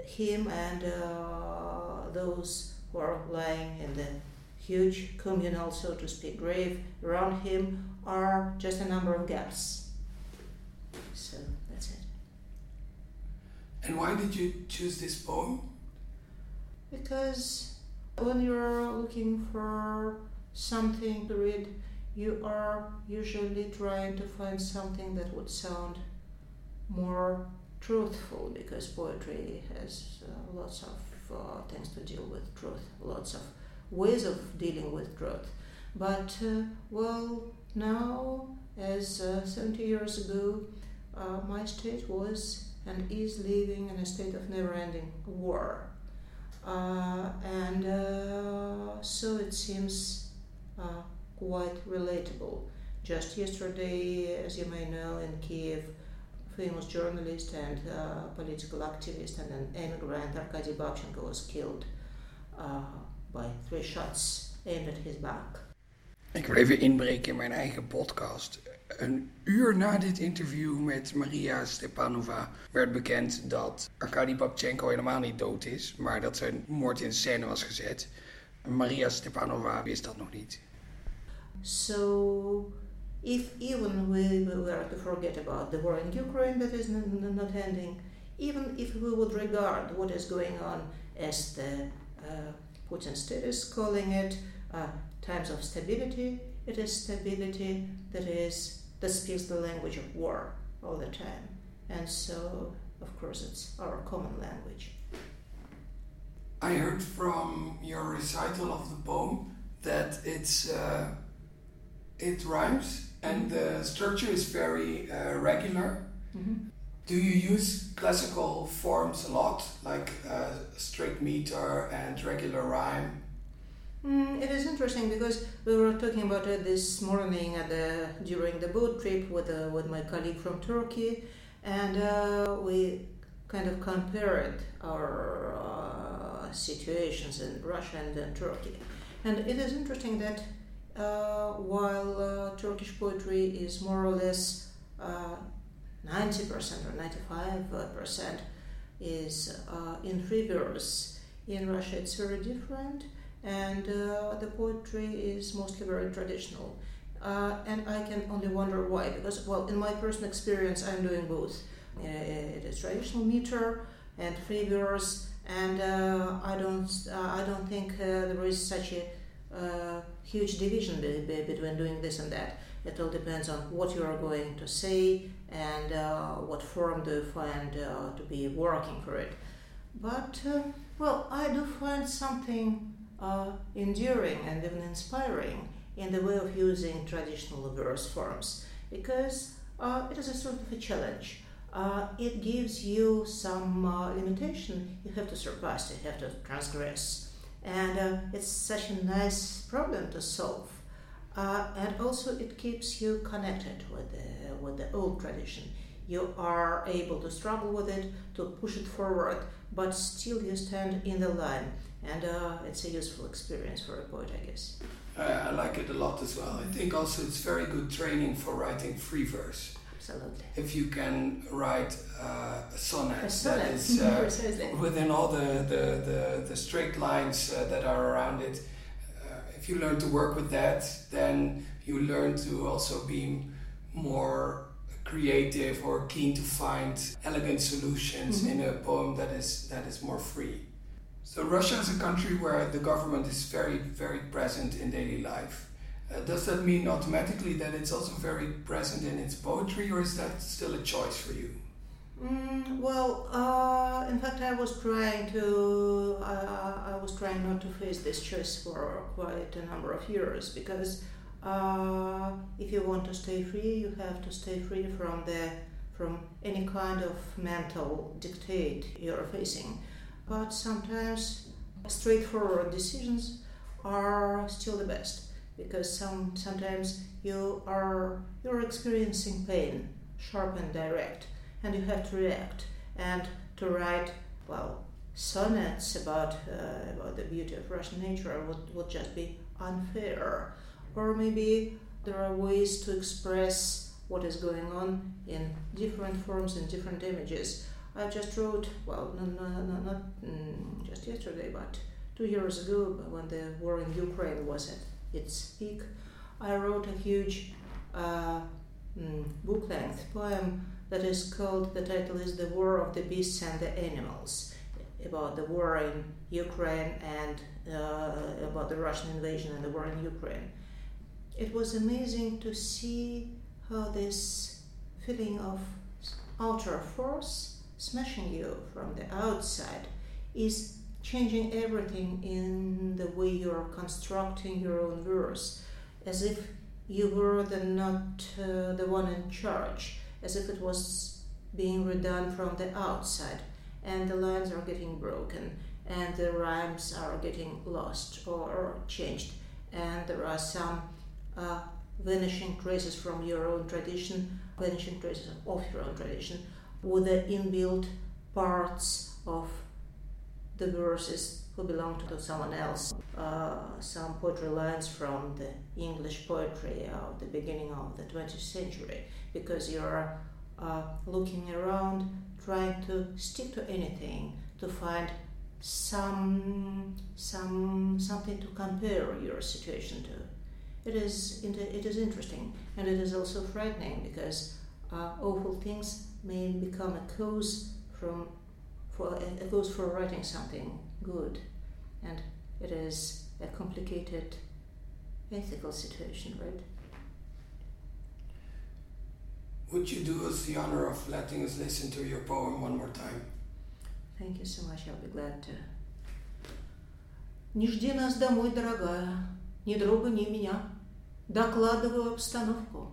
him and uh, those who are lying in the huge communal, so to speak, grave around him are just a number of gaps. So that's it. And why did you choose this poem? Because when you're looking for something to read, you are usually trying to find something that would sound more truthful because poetry has uh, lots of uh, things to deal with truth, lots of ways of dealing with truth. But, uh, well, now, as uh, 70 years ago, uh, my state was and is living in a state of never ending war. Uh, and uh, so it seems uh, quite relatable. Just yesterday, as you may know, in Kiev, famous journalist and uh, political activist and an immigrant Arkady Babchenko was killed uh, by three shots aimed at his back. Ik wil even inbreken in mijn eigen podcast. Een uur na dit interview met Maria Stepanova werd bekend dat Arkady Babchenko helemaal niet dood is, maar dat zijn moord in scène was gezet. Maria Stepanova wist dat nog niet. So, if even we were to forget about the war in Ukraine that is not ending, even if we would regard what is going on as the uh, Putin state is calling it uh, times of stability, it is stability that is that speaks the language of war all the time, and so of course it's our common language. I heard from your recital of the poem that it's uh, it rhymes and the structure is very uh, regular. Mhm. Do you use classical forms a lot, like uh, straight meter and regular rhyme? Mm, it is interesting because we were talking about it this morning at the during the boat trip with uh, with my colleague from Turkey, and uh, we kind of compared our uh, situations in Russia and then Turkey, and it is interesting that uh, while uh, Turkish poetry is more or less uh, ninety percent or ninety five percent is uh, in free verse, in Russia it's very different and uh, the poetry is mostly very traditional. Uh, and I can only wonder why, because, well, in my personal experience, I'm doing both. Uh, it is traditional meter and free verse, and I don't, I don't think there is such a uh, huge division be- be- between doing this and that. It all depends on what you are going to say and uh, what form do you find uh, to be working for it. But, well, I do find something enduring and even inspiring in the way of using traditional verse forms because uh, it is a sort of a challenge. Uh, it gives you some uh, limitation you have to surpass, you have to transgress. And uh, it's such a nice problem to solve. Uh, and also, it keeps you connected with the, with the old tradition. You are able to struggle with it, to push it forward, but still you stand in the line and uh, it's a useful experience for a poet, I guess. Uh, I like it a lot as well. I think also it's very good training for writing free verse. Absolutely. If you can write uh, a sonnet, A that is (laughs) uh, within all the, the, the, the straight lines uh, that are around it, uh, if you learn to work with that, then you learn to also be more creative or keen to find elegant solutions Mhm. in a poem that is that is more free. So Russia is a country where the government is very, very present in daily life. Uh, does that mean automatically that it's also very present in its poetry, or is that still a choice for you? Mm, well, uh, in fact, I was trying to. Uh, I was trying not to face this choice for quite a number of years because uh, if you want to stay free, you have to stay free from the from any kind of mental dictate you're facing. But sometimes straightforward decisions are still the best because some sometimes you are you're experiencing pain, sharp and direct and you have to react and to write well sonnets about uh, about the beauty of Russian nature would, would just be unfair. Or maybe there are ways to express what is going on in different forms and different images I just wrote well no, no, no, not mm, just yesterday but two years ago when the war in Ukraine was at its peak I wrote a huge uh, mm, book length poem that is called, the title is The War of the Beasts and the Animals, about the war in Ukraine and uh, about the Russian invasion and the war in Ukraine. It was amazing to see how this feeling of outer force smashing you from the outside is changing everything in the way you're constructing your own verse, as if you were the not uh, the one in charge as if it was being redone from the outside, and the lines are getting broken, and the rhymes are getting lost or changed, and there are some uh, vanishing traces from your own tradition, vanishing traces of your own tradition, with the inbuilt parts of the verses who belong to someone else. Uh, some poetry lines from the English poetry of the beginning of the 20th century, because you're uh, looking around, trying to stick to anything, to find some some something to compare your situation to. It is it is interesting and it is also frightening because uh, awful things may become a cause from for a cause for writing something good, and it is a complicated ethical situation, right? Would you do us the honor of letting us listen to your poem one more time? Thank you so much. I'll be glad to. Не жди нас домой, дорогая, ни друга, ни меня. Докладываю обстановку.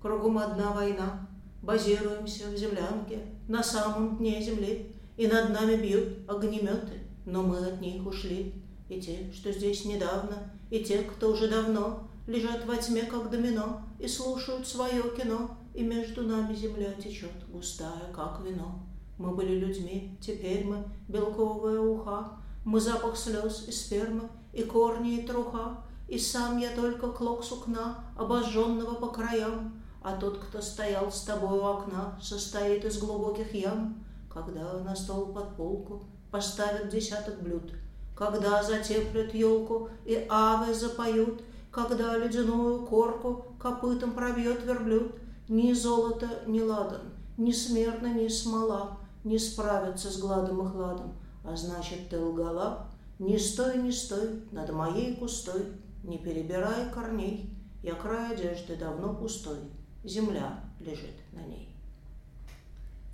Кругом одна война. Базируемся в землянке на самом дне земли. И над нами бьют огнеметы, но мы от них ушли. И те, что здесь недавно, и те, кто уже давно лежат во тьме, как домино, и слушают свое кино, и между нами земля течет, густая, как вино. Мы были людьми, теперь мы белковая уха, мы запах слез и спермы, и корни, и труха, и сам я только клок сукна, обожженного по краям, а тот, кто стоял с тобой у окна, состоит из глубоких ям. Когда на стол под полку поставят десяток блюд, когда затеплят елку и авы запоют, когда ледяную корку копытом пробьет верблюд — ни золото, ни ладан, ни смертно, ни смола не справятся с гладом и хладом, а значит, ты лгала. Не стой, не стой над моей кустой, не перебирай корней, я край одежды давно пустой, земля лежит на ней.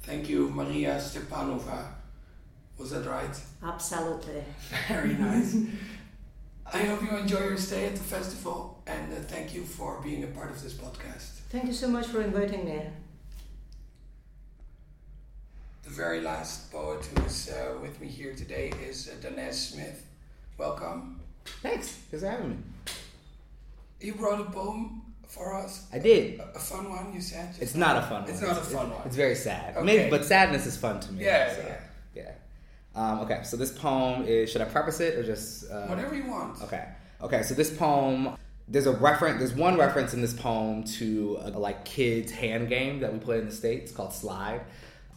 Thank you, Maria Stepanova. Was that right? Absolutely. Very (laughs) nice. I hope you enjoy your stay at the festival and uh, thank you for being a part of this podcast. Thank you so much for inviting me. The very last poet who is uh, with me here today is uh, Danez Smith. Welcome. Thanks. Thanks for having me. You wrote a poem for us. I did. A, a fun one, you said. Just It's not a fun one. It's not a fun one. It's very sad. Okay. Maybe, but sadness is fun to me. Yeah, so, yeah. yeah. Um, okay, so this poem is. Should I preface it or just uh, Whatever you want. Okay. Okay, so this poem. There's a reference. There's one reference in this poem to a, like kids hand game that we play in the states called Slide.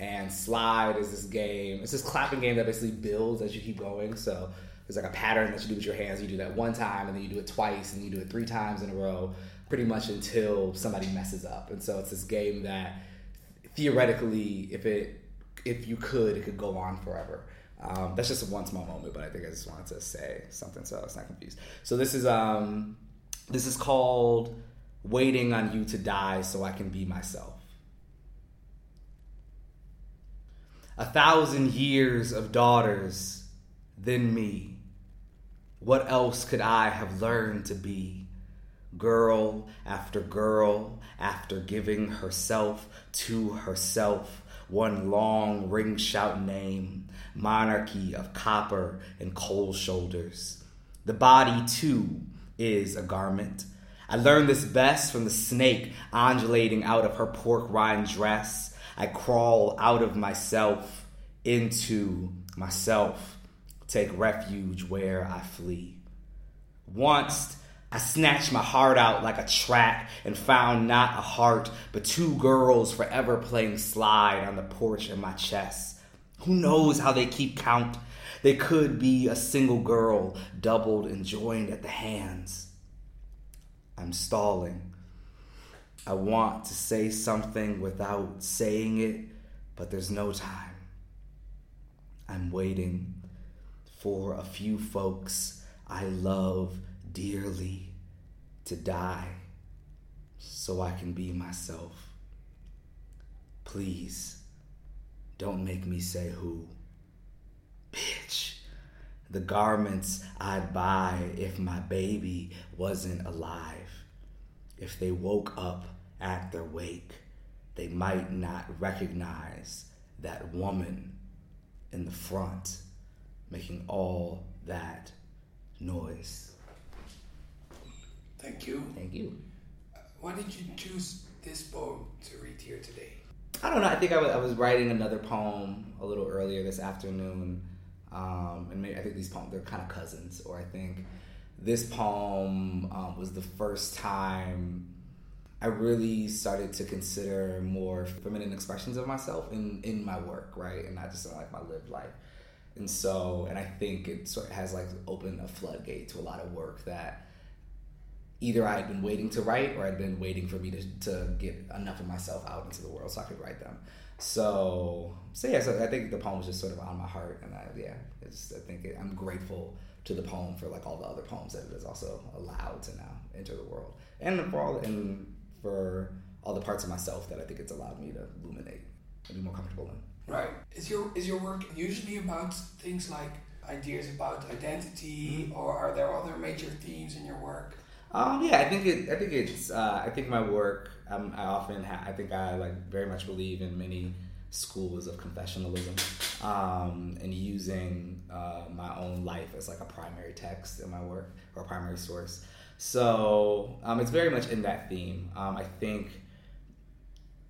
And Slide is this game. It's this clapping game that basically builds as you keep going. So there's like a pattern that you do with your hands. You do that one time, and then you do it twice, and you do it three times in a row, pretty much until somebody messes up. And so it's this game that theoretically, if it if you could, it could go on forever. Um, that's just one small moment, but I think I just wanted to say something so I was not confused. So this is um, this is called "Waiting on You to Die So I Can Be Myself." A thousand years of daughters, then me. What else could I have learned to be? Girl after girl, after giving herself to herself, one long ring shout name, monarchy of copper and cold shoulders. The body, too, is a garment. I learned this best from the snake undulating out of her pork rind dress. I crawl out of myself into myself, take refuge where I flee. Once I snatched my heart out like a track and found not a heart, but two girls forever playing slide on the porch in my chest. Who knows how they keep count? They could be a single girl, doubled and joined at the hands. I'm stalling. I want to say something without saying it, but there's no time. I'm waiting for a few folks I love dearly to die so I can be myself. Please don't make me say who. Bitch, the garments I'd buy if my baby wasn't alive. If they woke up at their wake, they might not recognize that woman in the front making all that noise. Thank you. Thank you. Why did you choose this poem to read here today? I don't know. I think I was, I was writing another poem a little earlier this afternoon, um, and maybe I think these poems they're kind of cousins. Or I think this poem um, was the first time I really started to consider more feminine expressions of myself in in my work, right, and not just in like my lived life. And so, and I think it sort of has like opened a floodgate to a lot of work that either I had been waiting to write or I'd been waiting for me to, to get enough of myself out into the world so I could write them. So, so yeah, so I think the poem was just sort of on my heart, and I, yeah, it's, I think it, I'm grateful to the poem for like all the other poems that it has also allowed to now enter the world, and for all and for all the parts of myself that I think it's allowed me to illuminate and be more comfortable in. Right. Is your is your work usually about things like ideas about identity, mm-hmm. or are there other major themes in your work? Um, yeah, I think it. I think it's. Uh, I think my work. Um, I often. Ha- I think I like very much believe in many schools of confessionalism um, and using uh, my own life as like a primary text in my work or primary source. So um, it's very much in that theme. Um, I think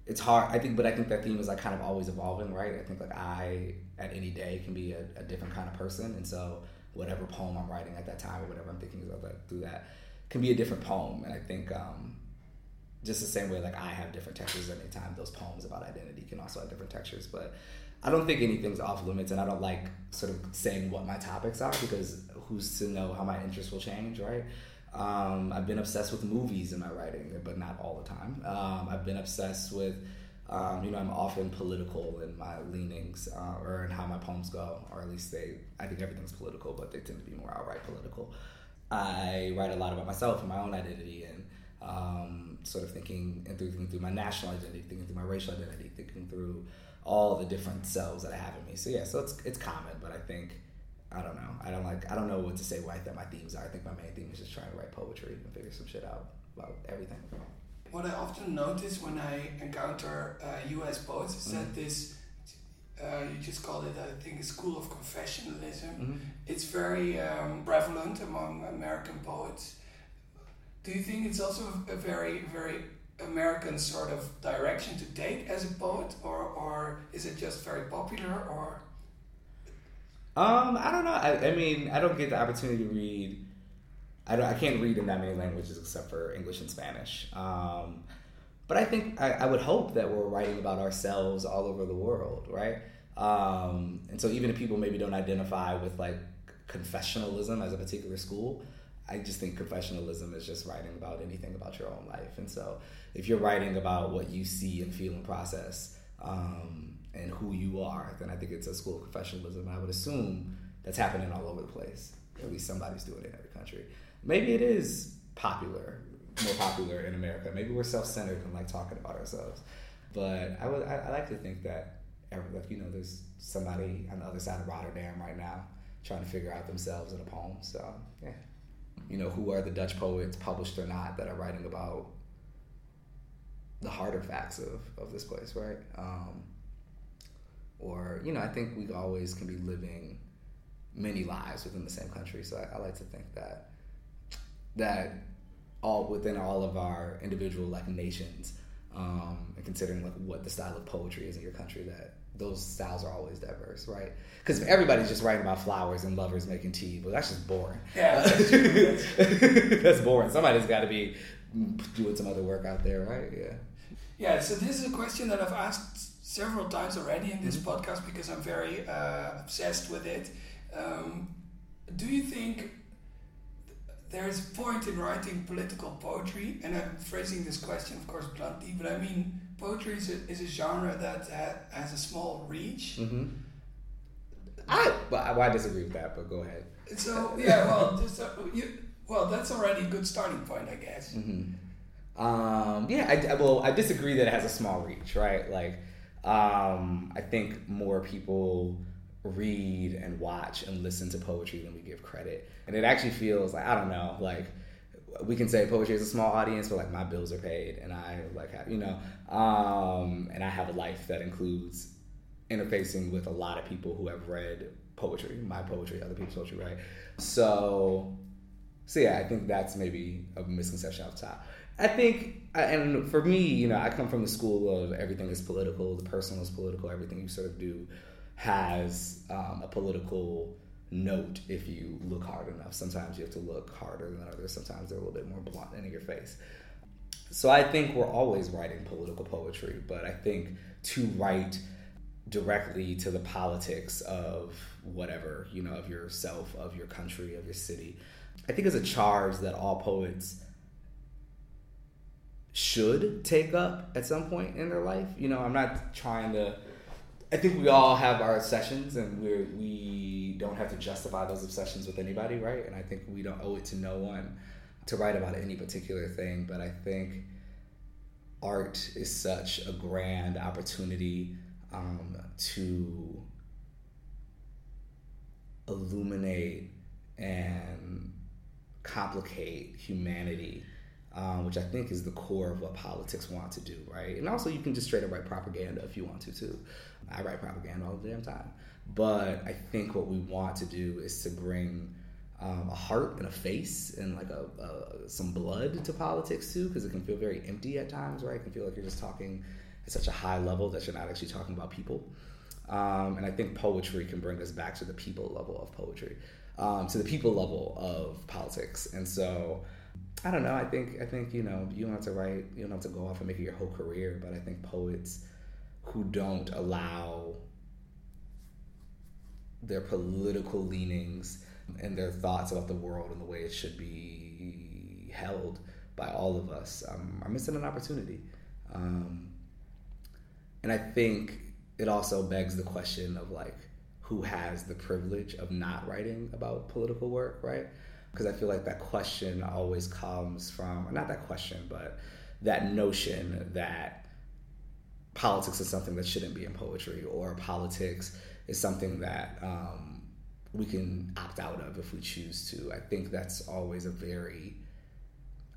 it's hard. I think, but I think that theme is like kind of always evolving, right? I think like I at any day can be a, a different kind of person, and so whatever poem I'm writing at that time or whatever I'm thinking about that through that can be a different poem. And I think um, just the same way like I have different textures at any time, those poems about identity can also have different textures. But I don't think anything's off limits, and I don't like sort of saying what my topics are because who's to know how my interests will change, right? Um, I've been obsessed with movies in my writing, but not all the time. Um, I've been obsessed with, um, you know, I'm often political in my leanings uh, or in how my poems go, or at least they, I think everything's political, but they tend to be more outright political. I write a lot about myself and my own identity and um, sort of thinking and through, thinking through my national identity, thinking through my racial identity, thinking through all the different selves that I have in me. So yeah, so it's it's common, but I think I don't know. I don't like. I don't know what to say. Why What my themes are. I think my main theme is just trying to write poetry and figure some shit out about everything. What I often notice when I encounter uh, U.S. poets is mm-hmm. that this. Uh, you just call it, I think, a school of confessionalism. Mm-hmm. It's very um, prevalent among American poets. Do you think it's also a very, very American sort of direction to take as a poet, or, or is it just very popular, or um, I don't know. I, I mean, I don't get the opportunity to read. I don't. I can't read in that many languages except for English and Spanish. Um, but I think I, I would hope that we're writing about ourselves all over the world, right? Um, and so even if people maybe don't identify with like confessionalism as a particular school, I just think confessionalism is just writing about anything about your own life. And so if you're writing about what you see and feel and process, um, and who you are, then I think it's a school of confessionalism. I would assume that's happening all over the place. At least somebody's doing it in every country. Maybe it is popular, more popular in America. Maybe we're self-centered and like talking about ourselves. But I would, I, I like to think that, like you know, there's somebody on the other side of Rotterdam right now trying to figure out themselves in a poem. So yeah, you know, who are the Dutch poets, published or not, that are writing about the harder facts of, of this place, right? Um, or you know, I think we always can be living many lives within the same country. So I, I like to think that that all within all of our individual like nations, um, and considering like what the style of poetry is in your country, that those styles are always diverse, right? Because if everybody's just writing about flowers and lovers making tea, well, that's just boring. Yeah, that's, (laughs) that's boring. Somebody's got to be doing some other work out there, right? Yeah. Yeah, so this is a question that I've asked several times already in this mm-hmm. podcast because I'm very uh, obsessed with it. Um, do you think there's a point in writing political poetry? And I'm phrasing this question, of course, bluntly, but I mean, poetry is a, is a genre that ha- has a small reach. Mm-hmm. I, well, I disagree with that, but go ahead. So, yeah, well, just, uh, you, well, that's already a good starting point, I guess. Mm-hmm. Um, yeah, I, well, I disagree that it has a small reach, right? Like, um, I think more people read and watch and listen to poetry than we give credit. And it actually feels like, I don't know, like, we can say poetry is a small audience, but like my bills are paid and I like have, you know, um, and I have a life that includes interfacing with a lot of people who have read poetry, my poetry, other people's poetry, right? So, so yeah, I think that's maybe a misconception off the top. I think, and for me, you know, I come from the school of everything is political, the personal is political, everything you sort of do has um, a political note if you look hard enough. Sometimes you have to look harder than others, sometimes they're a little bit more blunt in your face. So I think we're always writing political poetry, but I think to write directly to the politics of whatever, you know, of yourself, of your country, of your city, I think is a charge that all poets should take up at some point in their life. You know, I'm not trying to. I think we all have our obsessions, and we we don't have to justify those obsessions with anybody, right? And I think we don't owe it to no one to write about any particular thing. But I think art is such a grand opportunity um, to illuminate and complicate humanity um, which I think is the core of what politics want to do, right? And also, you can just straight up write propaganda if you want to, too. I write propaganda all the damn time. But I think what we want to do is to bring um, a heart and a face and like a, a some blood to politics, too, because it can feel very empty at times, right? It can feel like you're just talking at such a high level that you're not actually talking about people. Um, and I think poetry can bring us back to the people level of poetry, um, to the people level of politics. And so I don't know. I think I think you know you don't have to write. You don't have to go off and make it your whole career. But I think poets who don't allow their political leanings and their thoughts about the world and the way it should be held by all of us um, are missing an opportunity. Um, and I think it also begs the question of like who has the privilege of not writing about political work, right? because I feel like that question always comes from, not that question, but that notion that politics is something that shouldn't be in poetry, or politics is something that um, we can opt out of if we choose to. I think that's always a very,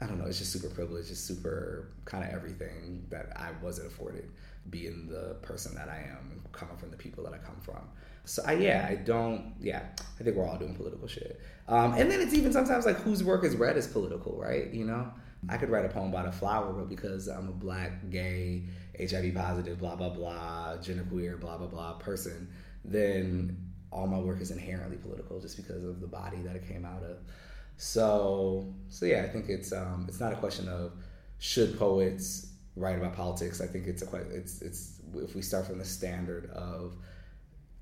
I don't know, it's just super privileged, it's super kind of everything that I wasn't afforded being the person that I am, coming from the people that I come from. So I, yeah, I don't. Yeah, I think we're all doing political shit. Um, and then it's even sometimes like whose work is read is political, right? You know, I could write a poem about a flower, but because I'm a black, gay, HIV positive, blah blah blah, genderqueer, blah blah blah person, then all my work is inherently political just because of the body that it came out of. So, so yeah, I think it's um, it's not a question of should poets write about politics. I think it's a it's it's if we start from the standard of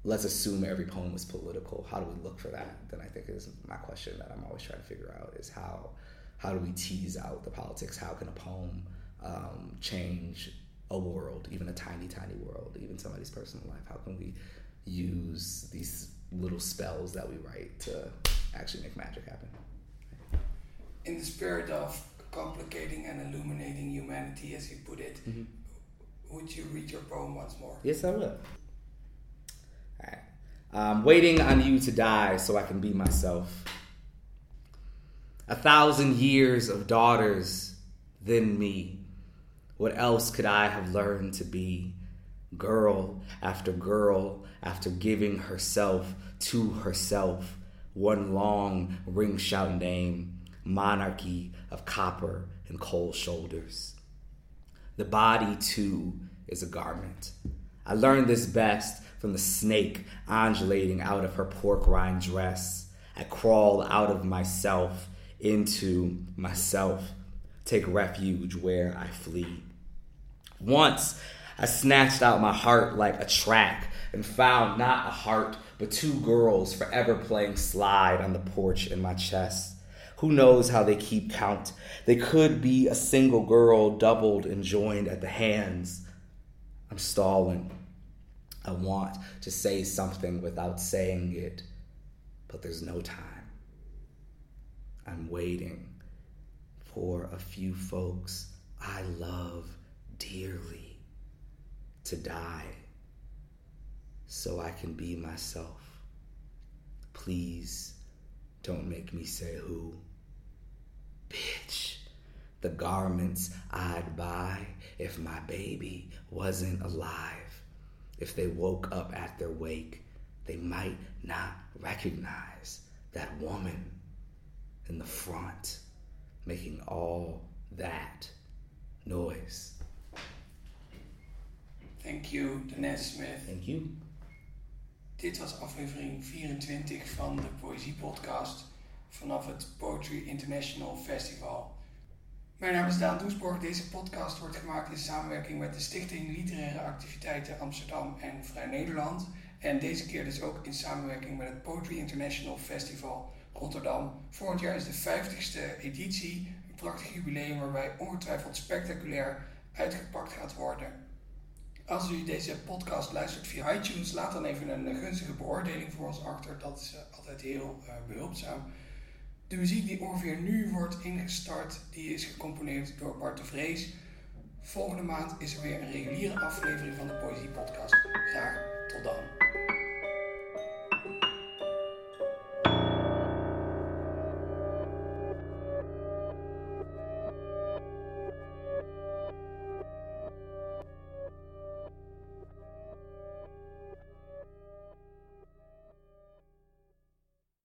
let's assume every poem is political. How do we look for that? Then I think is my question that I'm always trying to figure out is how how do we tease out the politics? How can a poem um, change a world, even a tiny, tiny world, even somebody's personal life? How can we use these little spells that we write to actually make magic happen? In the spirit of complicating and illuminating humanity, as you put it, Mhm. would you read your poem once more? Yes, I will. All right. I'm waiting on you to die so I can be myself. A thousand years of daughters, then me. What else could I have learned to be? Girl after girl after giving herself to herself. One long ring shout name, monarchy of copper and cold shoulders. The body, too, is a garment. I learned this best from the snake undulating out of her pork rind dress. I crawl out of myself into myself, take refuge where I flee. Once I snatched out my heart like a track and found not a heart, but two girls forever playing slide on the porch in my chest. Who knows how they keep count? They could be a single girl doubled and joined at the hands. I'm stalling. I want to say something without saying it, but there's no time. I'm waiting for a few folks I love dearly to die so I can be myself. Please don't make me say who. Bitch, the garments I'd buy if my baby wasn't alive. If they woke up at their wake, they might not recognize that woman in the front making all that noise. Thank you, Danette Smith. Thank you. Dit was aflevering 24 van de Poëzie Podcast vanaf het Poetry International Festival. Mijn naam is Daan Doesborg. Deze podcast wordt gemaakt in samenwerking met de Stichting Literaire Activiteiten Amsterdam en Vrij Nederland. En deze keer dus ook in samenwerking met het Poetry International Festival Rotterdam. Volgend jaar is de 50ste editie, een prachtig jubileum waarbij ongetwijfeld spectaculair uitgepakt gaat worden. Als u deze podcast luistert via iTunes, laat dan even een eh, gunstige beoordeling voor ons achter. Dat is eh, altijd heel eh, behulpzaam. De muziek die ongeveer nu wordt ingestart, die is gecomponeerd door Bart de Vrees. Volgende maand is er weer een reguliere aflevering van de Poëzie Podcast. Graag tot dan.